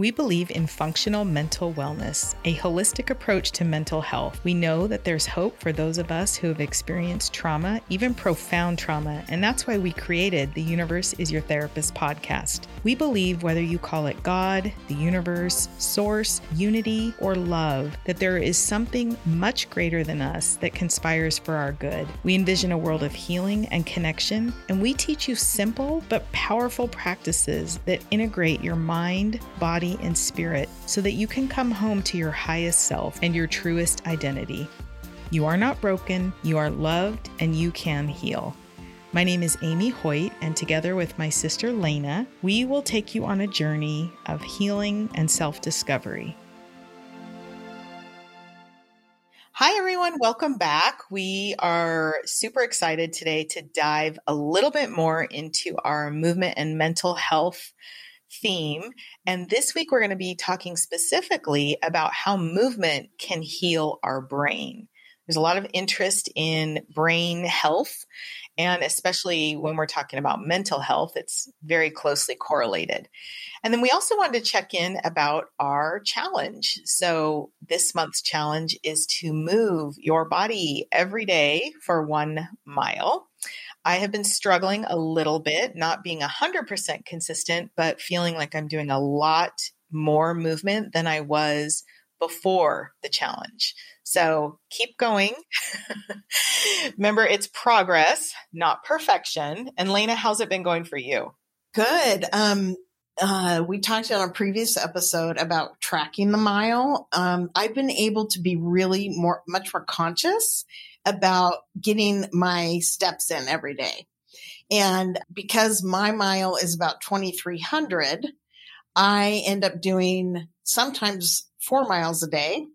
We believe in functional mental wellness, a holistic approach to mental health. We know that there's hope for those of us who have experienced trauma, even profound trauma, and that's why we created the Universe is Your Therapist podcast. We believe whether you call it God, the universe, source, unity, or love, that there is something much greater than us that conspires for our good. We envision a world of healing and connection, and we teach you simple but powerful practices that integrate your mind, body, and spirit so that you can come home to your highest self and your truest identity. You are not broken, you are loved, and you can heal. My name is Amy Hoyt, and together with my sister Lena, we will take you on a journey of healing and self discovery. Hi, everyone. Welcome back. We are super excited today to dive a little bit more into our movement and mental health theme. And this week, we're going to be talking specifically about how movement can heal our brain. There's a lot of interest in brain health, and especially when we're talking about mental health, it's very closely correlated. And then we also wanted to check in about our challenge. So, this month's challenge is to move your body every day for one mile. I have been struggling a little bit, not being 100% consistent, but feeling like I'm doing a lot more movement than I was before the challenge. So keep going. Remember, it's progress, not perfection. And Lena, how's it been going for you? Good. Um, uh, we talked on a previous episode about tracking the mile. Um, I've been able to be really more, much more conscious about getting my steps in every day. And because my mile is about 2,300, I end up doing sometimes four miles a day.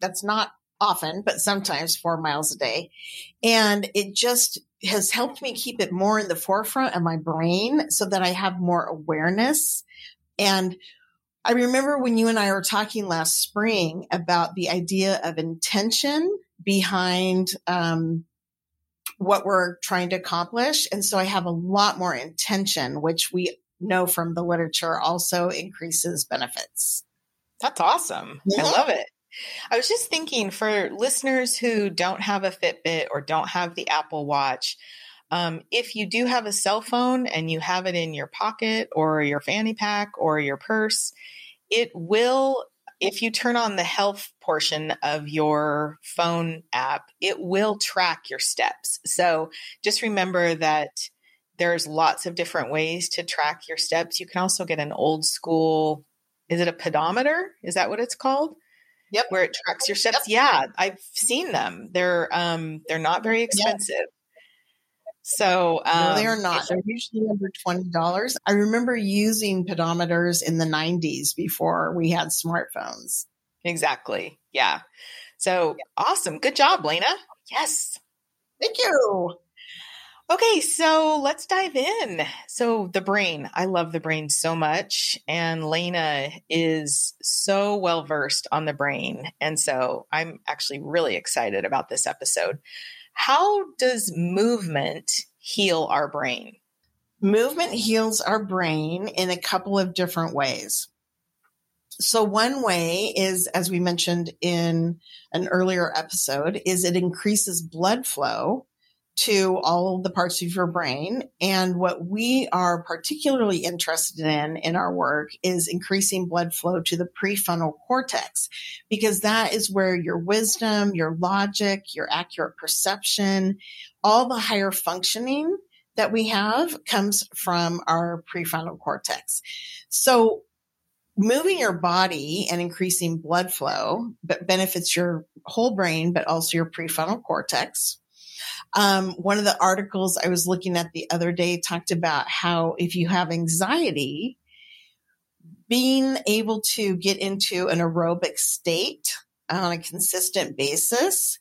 That's not often, but sometimes four miles a day. And it just has helped me keep it more in the forefront of my brain so that I have more awareness. And I remember when you and I were talking last spring about the idea of intention behind um, what we're trying to accomplish. And so I have a lot more intention, which we know from the literature also increases benefits. That's awesome. I love it. I was just thinking for listeners who don't have a Fitbit or don't have the Apple Watch, um, if you do have a cell phone and you have it in your pocket or your fanny pack or your purse, it will if you turn on the health portion of your phone app, it will track your steps. So just remember that there's lots of different ways to track your steps. You can also get an old school, is it a pedometer? Is that what it's called? Yep. Where it tracks your steps. Yep. Yeah, I've seen them. They're um they're not very expensive. Yep. So um, no, they are not. They're usually under twenty dollars. I remember using pedometers in the '90s before we had smartphones. Exactly. Yeah. So awesome. Good job, Lena. Yes. Thank you. Okay, so let's dive in. So, the brain. I love the brain so much. And Lena is so well versed on the brain. And so, I'm actually really excited about this episode. How does movement heal our brain? Movement heals our brain in a couple of different ways. So one way is, as we mentioned in an earlier episode, is it increases blood flow to all the parts of your brain. And what we are particularly interested in in our work is increasing blood flow to the prefrontal cortex, because that is where your wisdom, your logic, your accurate perception, all the higher functioning that we have comes from our prefrontal cortex. So moving your body and increasing blood flow benefits your whole brain, but also your prefrontal cortex. Um, one of the articles I was looking at the other day talked about how if you have anxiety, being able to get into an aerobic state on a consistent basis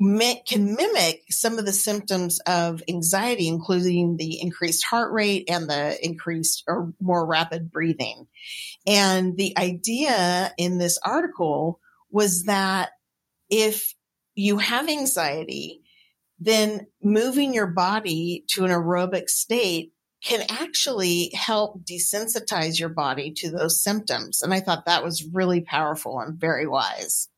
can mimic some of the symptoms of anxiety, including the increased heart rate and the increased or more rapid breathing. And the idea in this article was that if you have anxiety, then moving your body to an aerobic state can actually help desensitize your body to those symptoms. And I thought that was really powerful and very wise.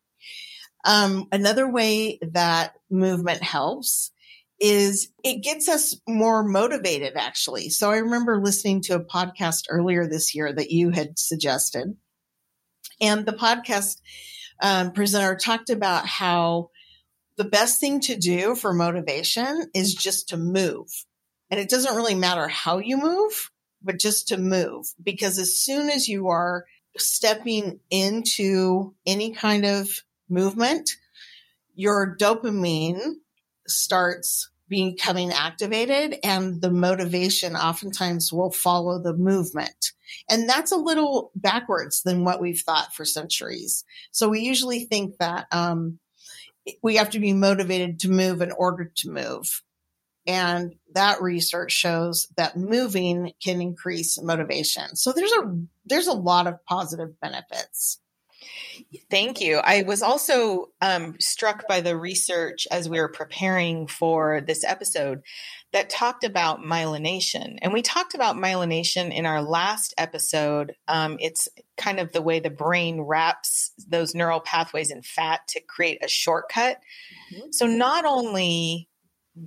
Um, another way that movement helps is it gets us more motivated actually. So I remember listening to a podcast earlier this year that you had suggested. And the podcast um, presenter talked about how the best thing to do for motivation is just to move. And it doesn't really matter how you move, but just to move. Because as soon as you are stepping into any kind of movement, your dopamine starts becoming activated and the motivation oftentimes will follow the movement. And that's a little backwards than what we've thought for centuries. So we usually think that um, we have to be motivated to move in order to move. And that research shows that moving can increase motivation. So there's a there's a lot of positive benefits. Thank you. I was also um, struck by the research as we were preparing for this episode that talked about myelination. And we talked about myelination in our last episode. Um, it's kind of the way the brain wraps those neural pathways in fat to create a shortcut. Mm-hmm. So not only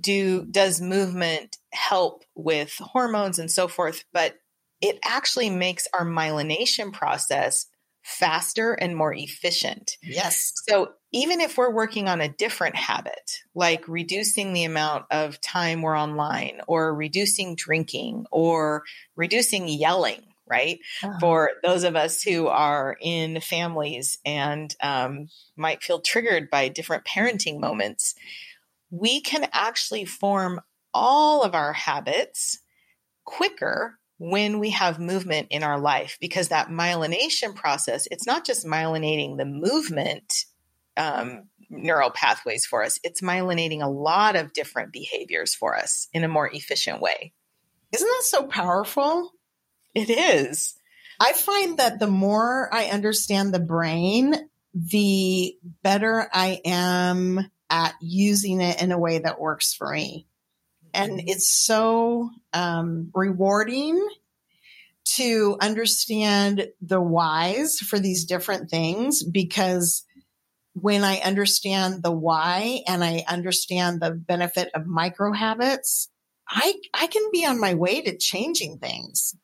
do does movement help with hormones and so forth, but it actually makes our myelination process faster and more efficient. Yes. So even if we're working on a different habit, like reducing the amount of time we're online or reducing drinking or reducing yelling, right? Uh-huh. For those of us who are in families and um, might feel triggered by different parenting moments, we can actually form all of our habits quicker when we have movement in our life because that myelination process it's not just myelinating the movement um, neural pathways for us it's myelinating a lot of different behaviors for us in a more efficient way isn't that so powerful it is. I find that the more i understand the brain the better i am at using it in a way that works for me. And it's so um, rewarding to understand the whys for these different things because when I understand the why and I understand the benefit of micro habits, I, I can be on my way to changing things.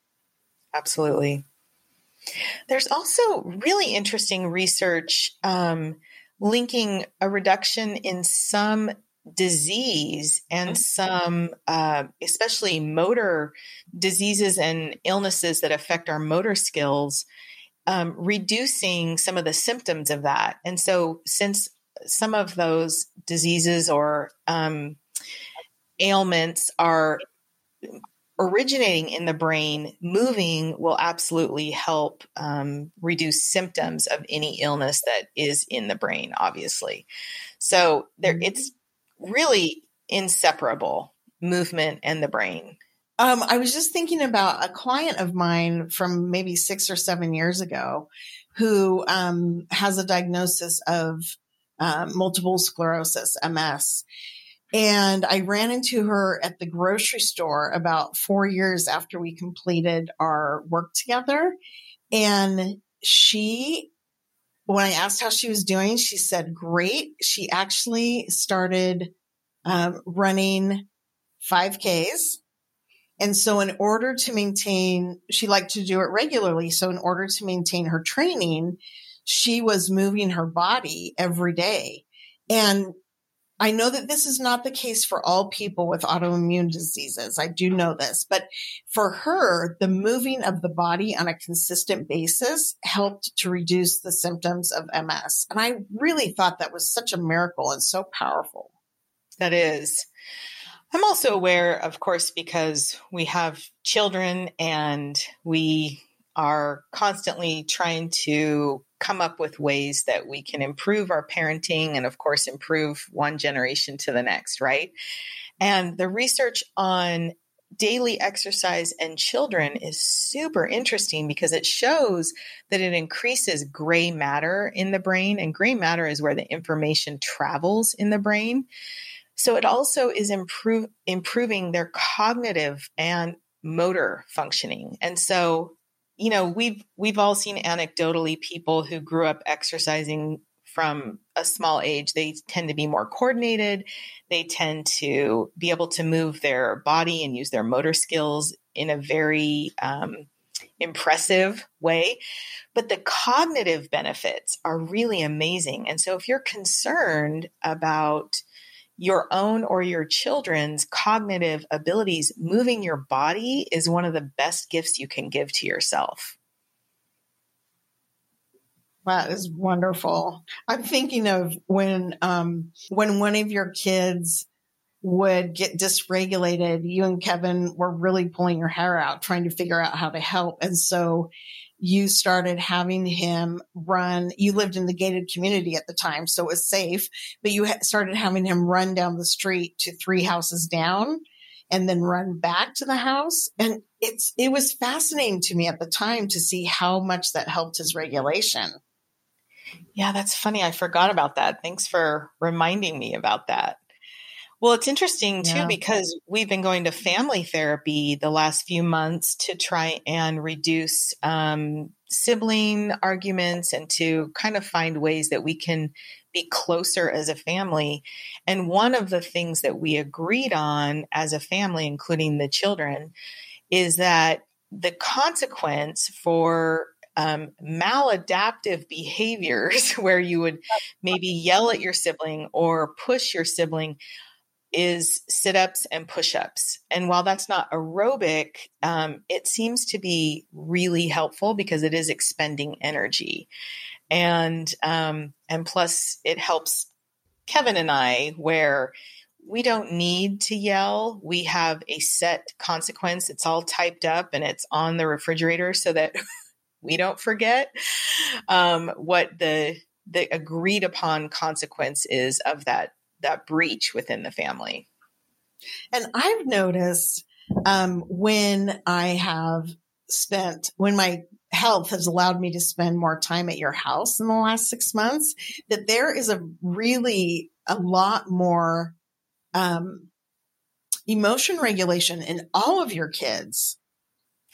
Absolutely. There's also really interesting research um, linking a reduction in some disease and mm-hmm. some, uh, especially motor diseases and illnesses that affect our motor skills, um, reducing some of the symptoms of that. And so, since some of those diseases or um, ailments are originating in the brain, moving will absolutely help um, reduce symptoms of any illness that is in the brain, obviously. So there, mm-hmm. it's really inseparable movement and the brain. Um, I was just thinking about a client of mine from maybe six or seven years ago who um, has a diagnosis of uh, multiple sclerosis, MS. And I ran into her at the grocery store about four years after we completed our work together. And she when I asked how she was doing, she said, great. She actually started um, running 5Ks. And so, in order to maintain, she liked to do it regularly. So, in order to maintain her training, she was moving her body every day. And I know that this is not the case for all people with autoimmune diseases. I do know this, but for her, the moving of the body on a consistent basis helped to reduce the symptoms of MS. And I really thought that was such a miracle and so powerful. That is. I'm also aware, of course, because we have children and we are constantly trying to come up with ways that we can improve our parenting and, of course, improve one generation to the next, right? And the research on daily exercise and children is super interesting because it shows that it increases gray matter in the brain, and gray matter is where the information travels in the brain. So it also is improve, improving their cognitive and motor functioning. And so, you know, we've we've all seen anecdotally people who grew up exercising from a small age. They tend to be more coordinated. They tend to be able to move their body and use their motor skills in a very um, impressive way. But the cognitive benefits are really amazing. And so if you're concerned about your own or your children's cognitive abilities, moving your body is one of the best gifts you can give to yourself. That is wonderful. I'm thinking of when um, when one of your kids would get dysregulated, you and Kevin were really pulling your hair out trying to figure out how to help. And so you started having him run. You lived in the gated community at the time, so it was safe, but you started having him run down the street to three houses down and then run back to the house. And it's, it was fascinating to me at the time to see how much that helped his regulation. Yeah, that's funny. I forgot about that. Thanks for reminding me about that. Well, it's interesting too yeah. because we've been going to family therapy the last few months to try and reduce um, sibling arguments and to kind of find ways that we can be closer as a family. And one of the things that we agreed on as a family, including the children, is that the consequence for um, maladaptive behaviors, where you would maybe yell at your sibling or push your sibling, is sit ups and push ups. And while that's not aerobic, um, it seems to be really helpful because it is expending energy. And, um, and plus, it helps Kevin and I where we don't need to yell. We have a set consequence. It's all typed up and it's on the refrigerator so that we don't forget um, what the the agreed upon consequence is of that that breach within the family. And I've noticed um, when I have spent, when my health has allowed me to spend more time at your house in the last six months, that there is a really a lot more um, emotion regulation in all of your kids.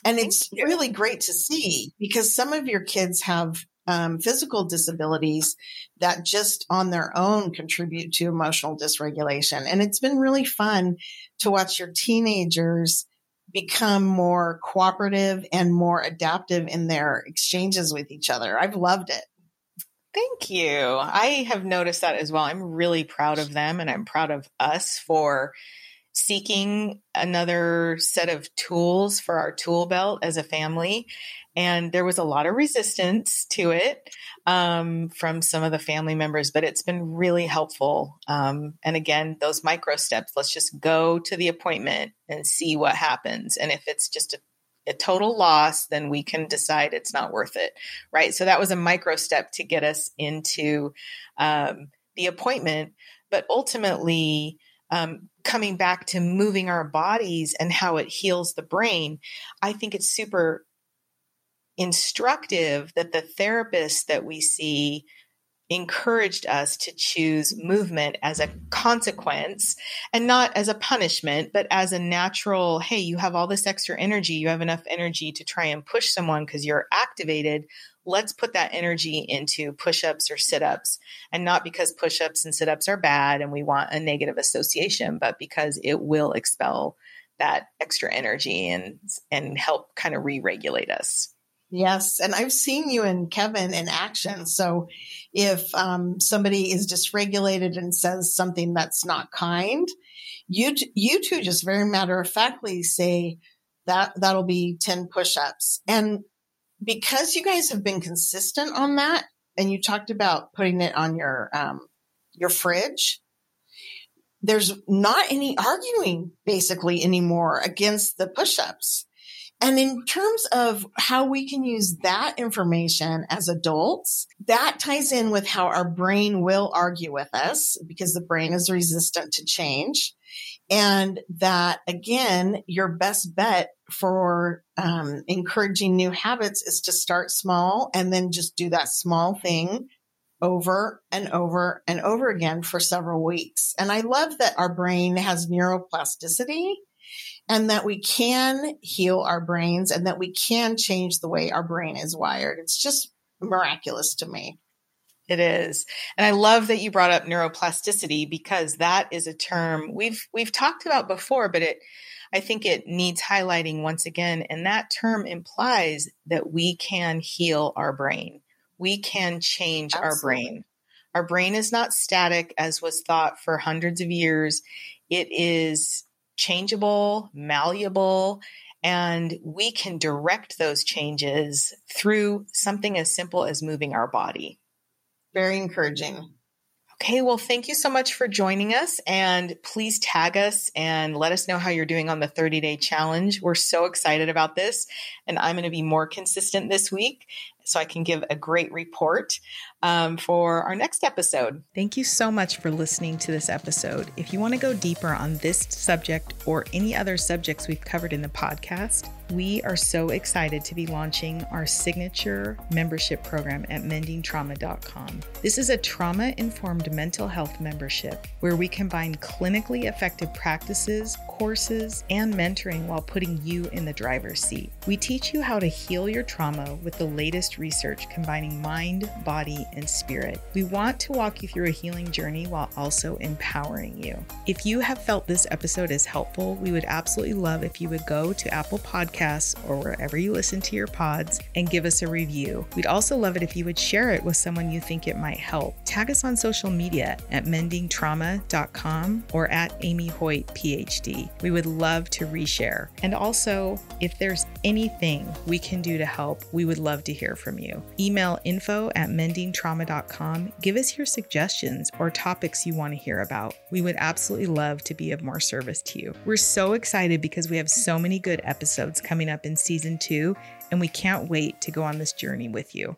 And it's really great to see because some of your kids have um, physical disabilities that just on their own contribute to emotional dysregulation. And it's been really fun to watch your teenagers become more cooperative and more adaptive in their exchanges with each other. I've loved it. Thank you. I have noticed that as well. I'm really proud of them and I'm proud of us for seeking another set of tools for our tool belt as a family and there was a lot of resistance to it um, from some of the family members, but it's been really helpful. Um, and again, those micro steps, let's just go to the appointment and see what happens. And if it's just a, a total loss, then we can decide it's not worth it. Right. So that was a micro step to get us into um, the appointment. But ultimately, um, coming back to moving our bodies and how it heals the brain, I think it's super instructive that the therapists that we see encouraged us to choose movement as a consequence and not as a punishment, but as a natural, hey, you have all this extra energy. You have enough energy to try and push someone because you're activated. Let's put that energy into push ups or sit ups. And not because push ups and sit ups are bad and we want a negative association, but because it will expel that extra energy and, and help kind of re regulate us. Yes. And I've seen you and Kevin in action. So if um, somebody is dysregulated and says something that's not kind, you, t- you two just very matter of factly say that that'll be 10 push-ups. And because you guys have been consistent on that, and you talked about putting it on your, um, your fridge, there's not any arguing basically anymore against the push-ups. And in terms of how we can use that information as adults, that ties in with how our brain will argue with us because the brain is resistant to change. And that again, your best bet for um, encouraging new habits is to start small and then just do that small thing over and over and over again for several weeks. And I love that our brain has neuroplasticity and that we can heal our brains and that we can change the way our brain is wired. It's just miraculous to me. It is. And I love that you brought up neuroplasticity because that is a term we've we've talked about before, but it I think it needs highlighting once again. And that term implies that we can heal our brain. We can change Absolutely. our brain. Our brain is not static as was thought for hundreds of years. It is changeable, malleable, and we can direct those changes through something as simple as moving our body. Very encouraging. Okay, well, thank you so much for joining us. And please tag us and let us know how you're doing on the 30 day challenge. We're so excited about this. And I'm going to be more consistent this week so I can give a great report um, for our next episode. Thank you so much for listening to this episode. If you want to go deeper on this subject or any other subjects we've covered in the podcast, we are so excited to be launching our signature membership program at mendingtrauma.com. This is a trauma informed mental health membership where we combine clinically effective practices, courses, and mentoring while putting you in the driver's seat. We teach you how to heal your trauma with the latest research combining mind, body, and spirit. We want to walk you through a healing journey while also empowering you. If you have felt this episode is helpful, we would absolutely love if you would go to Apple Podcasts or wherever you listen to your pods and give us a review. We'd also love it if you would share it with someone you think it might help. Tag us on social media at mendingtrauma.com or at Amy Hoyt PhD. We would love to reshare. And also, if there's anything we can do to help, we would love to hear from you. Email info at mendingtrauma.com. Give us your suggestions or topics you want to hear about. We would absolutely love to be of more service to you. We're so excited because we have so many good episodes coming up in season two, and we can't wait to go on this journey with you.